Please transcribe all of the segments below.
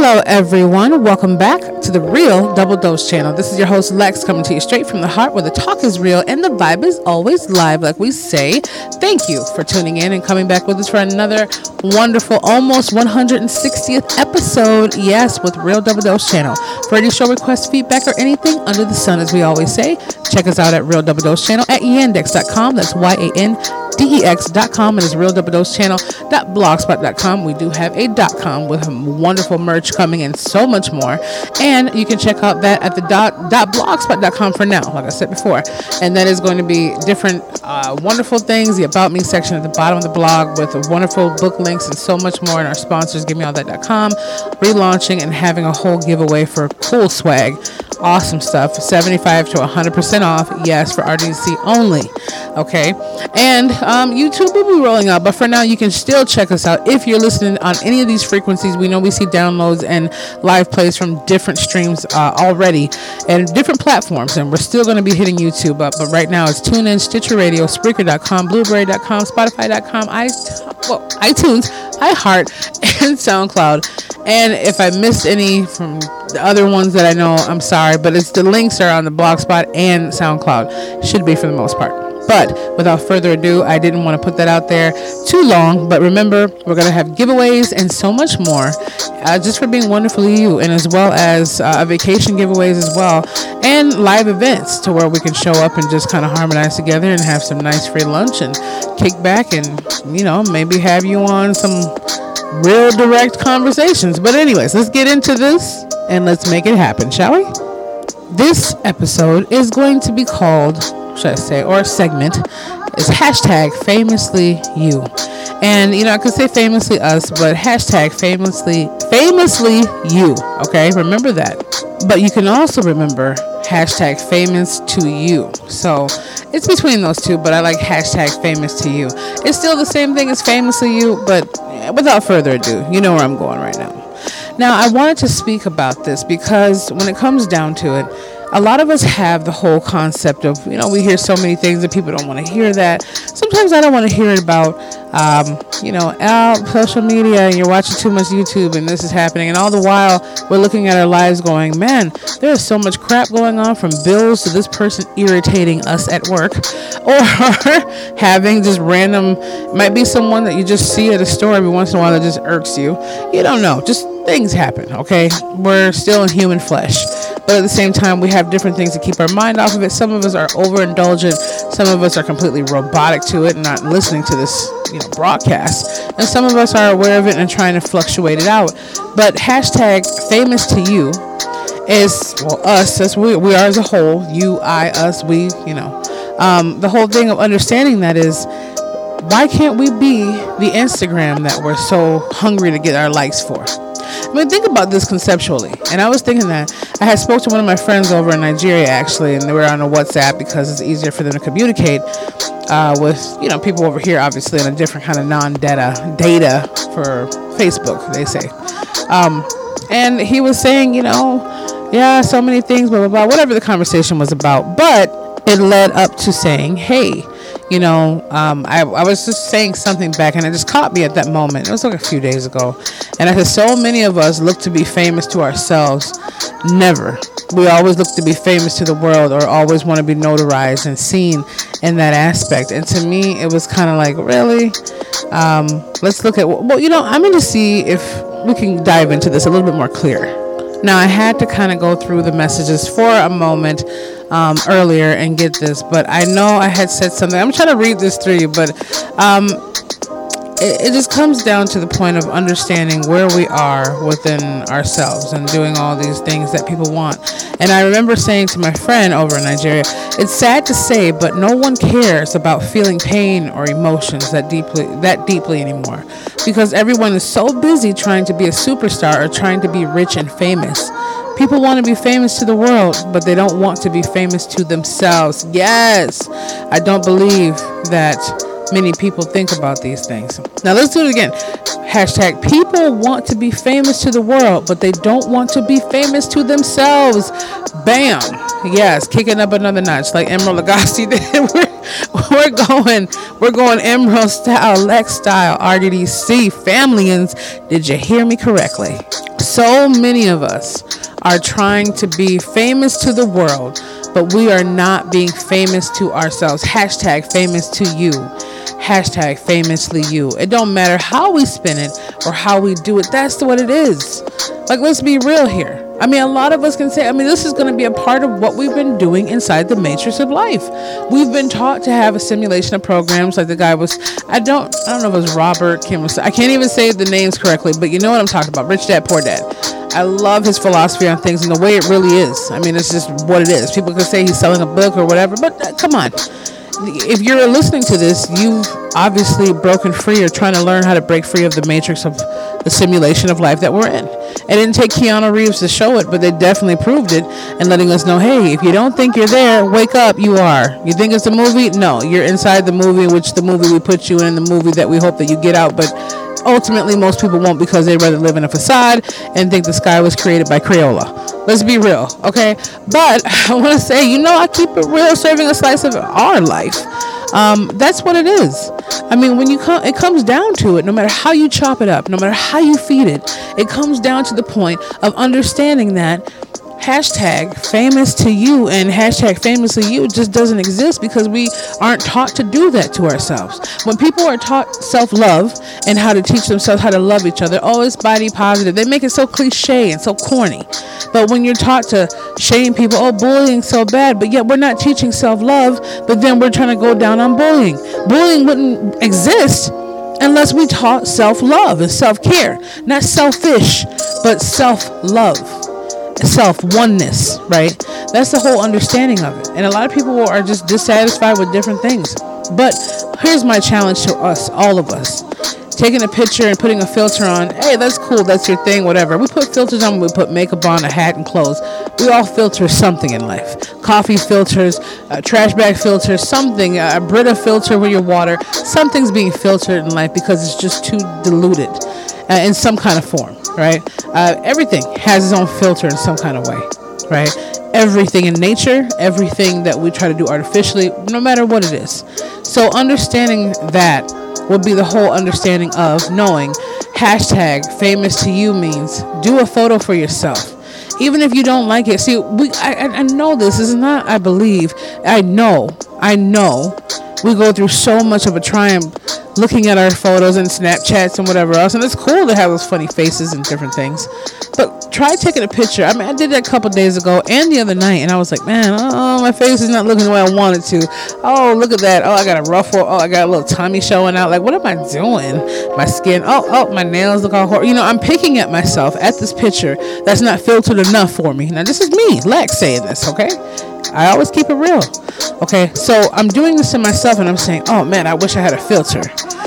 Hello, everyone. Welcome back to the Real Double Dose channel. This is your host, Lex, coming to you straight from the heart where the talk is real and the vibe is always live, like we say. Thank you for tuning in and coming back with us for another wonderful, almost 160th episode. Yes, with Real Double Dose channel. For any show requests, feedback, or anything under the sun, as we always say, check us out at Real Double Dose channel at yandex.com. That's Y A N dex.com and it's real double dose channel.blogspot.com. We do have a dot .com with wonderful merch coming and so much more. And you can check out that at the dot, dot blogspot.com for now, like I said before. And that is going to be different uh, wonderful things, the about me section at the bottom of the blog with wonderful book links and so much more. And our sponsors, givemeallthat.com, relaunching and having a whole giveaway for cool swag awesome stuff. 75 to 100% off. Yes for rdc only. Okay? And um, youtube will be rolling out but for now you can still check us out. If you're listening on any of these frequencies we know we see downloads and live plays from different streams uh, already and different platforms and we're still going to be hitting youtube up. But right now it's TuneIn, Stitcher Radio, Spreaker.com, Blubrry.com, Spotify.com, I, well, iTunes, iHeart, and SoundCloud. And if I missed any from the other ones that I know, I'm sorry, but it's the links are on the Blogspot and SoundCloud. Should be for the most part. But without further ado, I didn't want to put that out there too long. But remember, we're going to have giveaways and so much more uh, just for being wonderful to you, and as well as uh, vacation giveaways as well, and live events to where we can show up and just kind of harmonize together and have some nice free lunch and kick back and, you know, maybe have you on some real direct conversations. But, anyways, let's get into this and let's make it happen, shall we? This episode is going to be called should I say, or segment is hashtag famously you. And you know, I could say famously us, but hashtag famously famously you. Okay, remember that. But you can also remember hashtag famous to you. So it's between those two, but I like hashtag famous to you. It's still the same thing as famous to you, but without further ado, you know where I'm going right now. Now, I wanted to speak about this because when it comes down to it, a lot of us have the whole concept of, you know, we hear so many things that people don't want to hear that. Sometimes I don't want to hear it about, um, you know, out social media and you're watching too much YouTube and this is happening. And all the while we're looking at our lives going, man, there is so much crap going on from bills to this person irritating us at work or having just random, might be someone that you just see at a store every once in a while that just irks you. You don't know. Just things happen, okay? We're still in human flesh. But at the same time, we have different things to keep our mind off of it. Some of us are overindulgent. Some of us are completely robotic to it and not listening to this, you know, broadcast. And some of us are aware of it and trying to fluctuate it out. But hashtag famous to you is, well, us, as we, we are as a whole, you, I, us, we, you know. Um, the whole thing of understanding that is, why can't we be the Instagram that we're so hungry to get our likes for? I mean, think about this conceptually. And I was thinking that I had spoke to one of my friends over in Nigeria actually, and they were on a WhatsApp because it's easier for them to communicate uh, with you know people over here, obviously in a different kind of non-data data for Facebook, they say. Um, and he was saying, you know, yeah, so many things, blah blah blah, whatever the conversation was about, but it led up to saying, hey you know, um, I, I was just saying something back and it just caught me at that moment. It was like a few days ago. And I said, so many of us look to be famous to ourselves. Never. We always look to be famous to the world or always want to be notarized and seen in that aspect. And to me, it was kind of like, really? Um, let's look at, well, you know, I'm going to see if we can dive into this a little bit more clear. Now, I had to kind of go through the messages for a moment um, earlier and get this, but I know I had said something. I'm trying to read this through you, but um, it, it just comes down to the point of understanding where we are within ourselves and doing all these things that people want. And I remember saying to my friend over in Nigeria, it's sad to say, but no one cares about feeling pain or emotions that deeply that deeply anymore because everyone is so busy trying to be a superstar or trying to be rich and famous. People want to be famous to the world, but they don't want to be famous to themselves. Yes, I don't believe that many people think about these things. Now let's do it again. Hashtag people want to be famous to the world, but they don't want to be famous to themselves. Bam. Yes, kicking up another notch like Emeril Lagasse did. we're, going, we're going Emeril style, Lex style, RDDC, familians. Did you hear me correctly? So many of us are trying to be famous to the world, but we are not being famous to ourselves. Hashtag famous to you hashtag famously you. It don't matter how we spin it or how we do it. That's what it is. Like, let's be real here. I mean, a lot of us can say, I mean, this is going to be a part of what we've been doing inside the matrix of life. We've been taught to have a simulation of programs, like the guy was. I don't, I don't know if it was Robert Kim. Was, I can't even say the names correctly, but you know what I'm talking about. Rich Dad, Poor Dad. I love his philosophy on things and the way it really is. I mean, it's just what it is. People could say he's selling a book or whatever, but uh, come on if you're listening to this, you've obviously broken free or trying to learn how to break free of the matrix of the simulation of life that we're in. It didn't take Keanu Reeves to show it, but they definitely proved it and letting us know, hey, if you don't think you're there, wake up, you are. You think it's a movie? No, you're inside the movie, which the movie we put you in, the movie that we hope that you get out, but ultimately most people won't because they'd rather live in a facade and think the sky was created by Crayola. Let's be real, okay? But I want to say, you know, I keep it real, serving a slice of our life. Um, that's what it is. I mean, when you come, it comes down to it. No matter how you chop it up, no matter how you feed it, it comes down to the point of understanding that hashtag famous to you and hashtag famously you just doesn't exist because we aren't taught to do that to ourselves. When people are taught self love and how to teach themselves how to love each other, oh, it's body positive. They make it so cliche and so corny. But when you're taught to shame people, oh, bullying so bad, but yet we're not teaching self love, but then we're trying to go down on bullying. Bullying wouldn't exist unless we taught self love and self care, not selfish, but self love self oneness, right? That's the whole understanding of it. And a lot of people are just dissatisfied with different things. But here's my challenge to us, all of us. Taking a picture and putting a filter on, hey, that's cool, that's your thing, whatever. We put filters on, we put makeup on, a hat and clothes. We all filter something in life. Coffee filters, uh, trash bag filters, something, a Brita filter with your water. Something's being filtered in life because it's just too diluted uh, in some kind of form right? Uh, everything has its own filter in some kind of way, right? Everything in nature, everything that we try to do artificially, no matter what it is. So understanding that would be the whole understanding of knowing hashtag famous to you means do a photo for yourself even if you don't like it see we I, I know this is not i believe i know i know we go through so much of a triumph looking at our photos and Snapchats and whatever else. And it's cool to have those funny faces and different things. But try taking a picture. I mean, I did that a couple days ago and the other night, and I was like, man, oh, my face is not looking the way I wanted to. Oh, look at that. Oh, I got a ruffle. Oh, I got a little tummy showing out. Like, what am I doing? My skin. Oh, oh, my nails look all horrible. You know, I'm picking at myself at this picture that's not filtered enough for me. Now, this is me, Lex, saying this, okay? I always keep it real. Okay, so I'm doing this to myself and I'm saying, oh man, I wish I had a filter.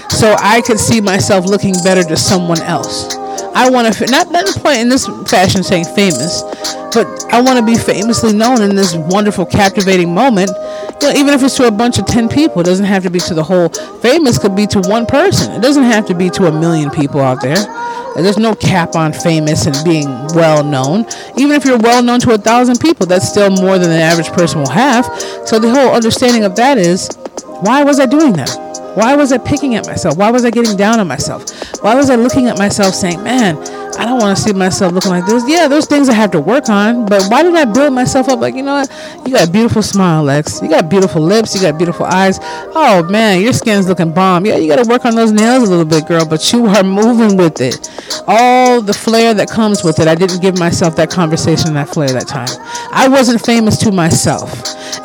So I could see myself looking better to someone else. I want to, not, not the point in this fashion saying famous, but I want to be famously known in this wonderful, captivating moment. You know, even if it's to a bunch of 10 people, it doesn't have to be to the whole. Famous could be to one person. It doesn't have to be to a million people out there. There's no cap on famous and being well known. Even if you're well known to a thousand people, that's still more than the average person will have. So the whole understanding of that is why was I doing that? Why was I picking at myself? Why was I getting down on myself? Why was I looking at myself saying, man, I don't want to see myself looking like this. Yeah, there's things I have to work on, but why did I build myself up like, you know what? You got a beautiful smile, Lex. You got beautiful lips. You got beautiful eyes. Oh, man, your skin's looking bomb. Yeah, you got to work on those nails a little bit, girl, but you are moving with it. All the flair that comes with it. I didn't give myself that conversation, and that flair that time. I wasn't famous to myself.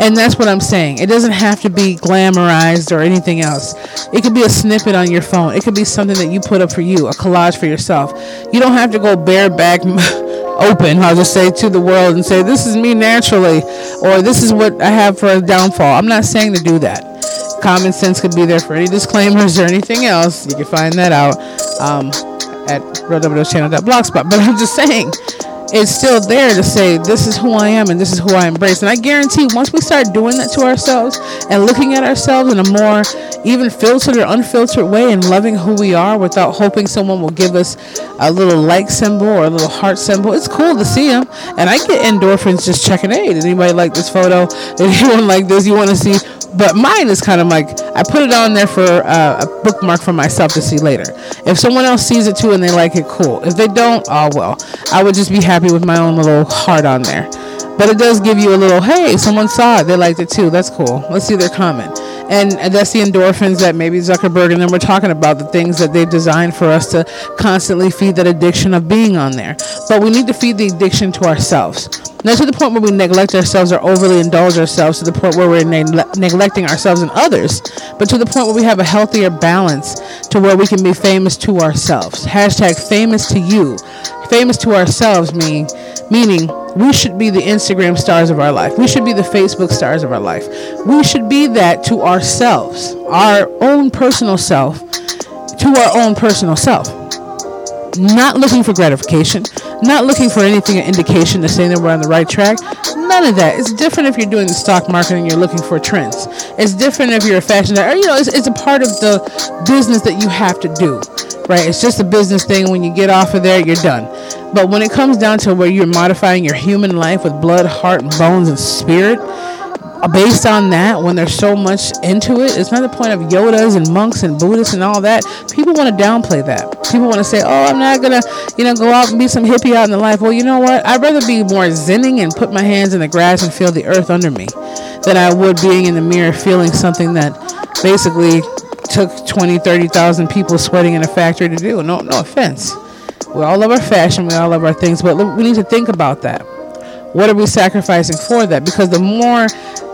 And that's what I'm saying. It doesn't have to be glamorized or anything else. It could be a snippet on your phone. It could be something that you put up for you, a collage for yourself. You don't have to go bareback open, I'll just say to the world and say, this is me naturally, or this is what I have for a downfall. I'm not saying to do that. Common sense could be there for any disclaimers or anything else. You can find that out um, at realwchannel.blogspot. But I'm just saying, it's still there to say this is who I am and this is who I embrace. And I guarantee once we start doing that to ourselves and looking at ourselves in a more even filtered or unfiltered way and loving who we are without hoping someone will give us a little like symbol or a little heart symbol. It's cool to see them. And I get endorphins just checking, hey, did anybody like this photo? Did anyone like this? You want to see? But mine is kind of like, I put it on there for uh, a bookmark for myself to see later. If someone else sees it too and they like it, cool. If they don't, oh well. I would just be happy with my own little heart on there. But it does give you a little, hey, someone saw it. They liked it too. That's cool. Let's see their comment. And, that's the endorphins that maybe Zuckerberg and then we're talking about the things that they've designed for us to constantly feed that addiction of being on there. But we need to feed the addiction to ourselves. Not to the point where we neglect ourselves or overly indulge ourselves to the point where we're ne- neglecting ourselves and others, but to the point where we have a healthier balance to where we can be famous to ourselves. Hashtag famous to you. Famous to ourselves mean meaning we should be the Instagram stars of our life. We should be the Facebook stars of our life. We should be that to ourselves, our own personal self, to our own personal self. Not looking for gratification, not looking for anything, an indication to say that we're on the right track. None of that. It's different if you're doing the stock market and you're looking for trends. It's different if you're a fashion designer. You know, it's, it's a part of the business that you have to do right? It's just a business thing. When you get off of there, you're done. But when it comes down to where you're modifying your human life with blood, heart, bones and spirit, uh, based on that, when there's so much into it, it's not the point of Yodas and monks and Buddhists and all that. People want to downplay that. People want to say, "Oh, I'm not gonna, you know, go out and be some hippie out in the life." Well, you know what? I'd rather be more zenning and put my hands in the grass and feel the earth under me, than I would being in the mirror feeling something that basically took 20, 30,000 people sweating in a factory to do. No, no offense. We all love our fashion, we all love our things, but we need to think about that. What are we sacrificing for that? Because the more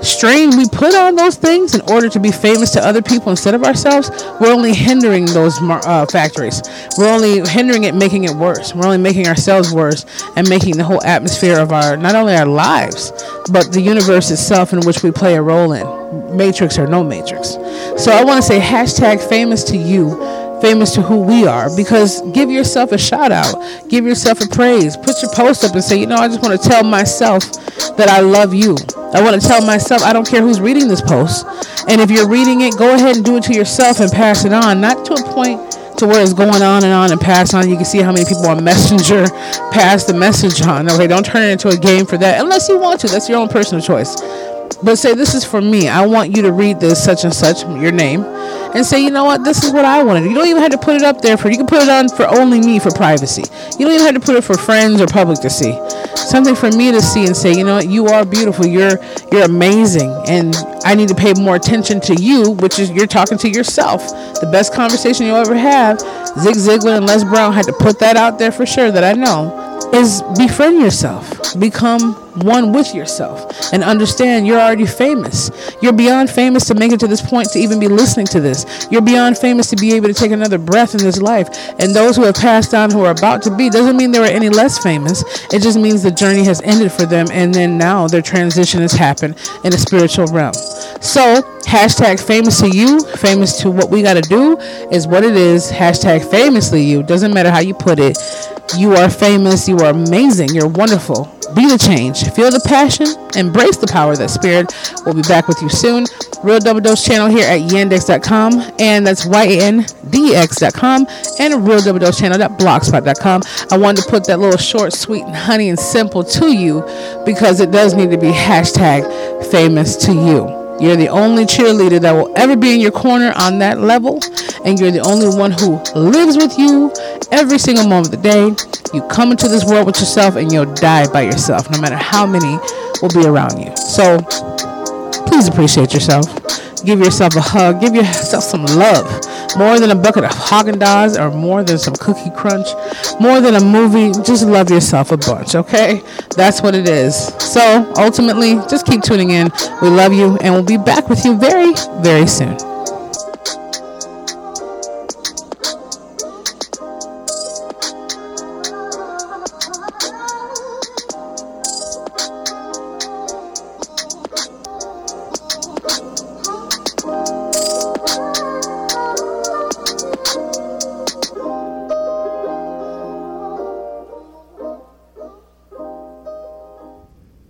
strain we put on those things in order to be famous to other people instead of ourselves, we're only hindering those uh, factories. We're only hindering it, making it worse. We're only making ourselves worse and making the whole atmosphere of our, not only our lives, but the universe itself in which we play a role in, matrix or no matrix. So I want to say hashtag famous to you famous to who we are. Because give yourself a shout out. Give yourself a praise. Put your post up and say you know i just want to tell myself that i love you. I want to tell myself i don't care who's reading this post. And if you're reading it go ahead and do it to yourself and pass it on. Not to a point to where it's going on and on and pass on. You can see how many people on messenger pass the message on. Okay don't turn it into a game for that. Unless you want to. That's your own personal choice. But say this is for me. I want you to read this such and such your name and say, you know what, this is what I wanted. You don't even have to put it up there for. You can put it on for only me for privacy. You don't even have to put it for friends or public to see. Something for me to see and say, you know what, you are beautiful. You're you're amazing, and I need to pay more attention to you, which is you're talking to yourself. The best conversation you'll ever have. Zig Ziglar and Les Brown had to put that out there for sure. That I know is befriend yourself, become one with yourself, and understand you're already famous. You're beyond famous to make it to this point to even be listening to this. You're beyond famous to be able to take another breath in this life. And those who have passed on, who are about to be, doesn't mean they were any less famous. It just means the journey has ended for them, and then now their transition has happened in a spiritual realm. So, hashtag famous to you, famous to what we got to do is what it is. Hashtag famously you. Doesn't matter how you put it. You are famous. You are amazing. You're wonderful. Be the change. Feel the passion. Embrace the power of that spirit. We'll be back with you soon. Real Double Dose channel here at yandex.com. And that's Y-A-N-D-X.com. And Real Double Dose channel.blogspot.com. I wanted to put that little short, sweet, and honey and simple to you because it does need to be hashtag famous to you. You're the only cheerleader that will ever be in your corner on that level. And you're the only one who lives with you every single moment of the day. You come into this world with yourself and you'll die by yourself, no matter how many will be around you. So please appreciate yourself. Give yourself a hug. Give yourself some love. More than a bucket of Haagen-Dazs or more than some Cookie Crunch. More than a movie. Just love yourself a bunch, okay? That's what it is. So ultimately, just keep tuning in. We love you and we'll be back with you very, very soon.